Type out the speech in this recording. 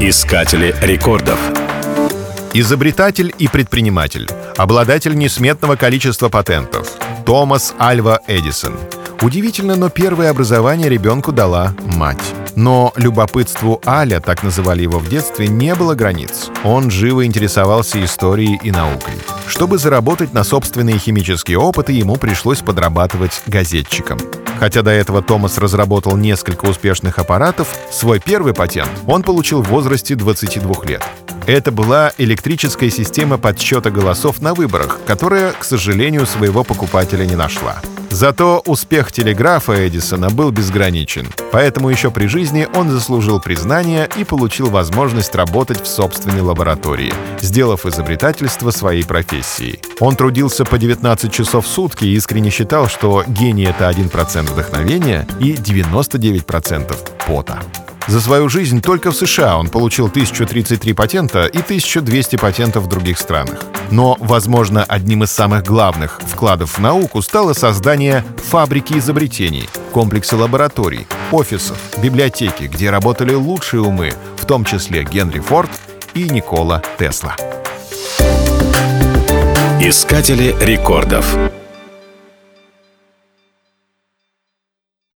Искатели рекордов. Изобретатель и предприниматель. Обладатель несметного количества патентов. Томас Альва Эдисон. Удивительно, но первое образование ребенку дала мать. Но любопытству Аля, так называли его в детстве, не было границ. Он живо интересовался историей и наукой. Чтобы заработать на собственные химические опыты, ему пришлось подрабатывать газетчиком. Хотя до этого Томас разработал несколько успешных аппаратов, свой первый патент он получил в возрасте 22 лет. Это была электрическая система подсчета голосов на выборах, которая, к сожалению, своего покупателя не нашла. Зато успех телеграфа Эдисона был безграничен, поэтому еще при жизни он заслужил признание и получил возможность работать в собственной лаборатории, сделав изобретательство своей профессией. Он трудился по 19 часов в сутки и искренне считал, что гений — это 1% вдохновения и 99% пота. За свою жизнь только в США он получил 1033 патента и 1200 патентов в других странах. Но, возможно, одним из самых главных вкладов в науку стало создание фабрики изобретений, комплекса лабораторий, офисов, библиотеки, где работали лучшие умы, в том числе Генри Форд и Никола Тесла. Искатели рекордов.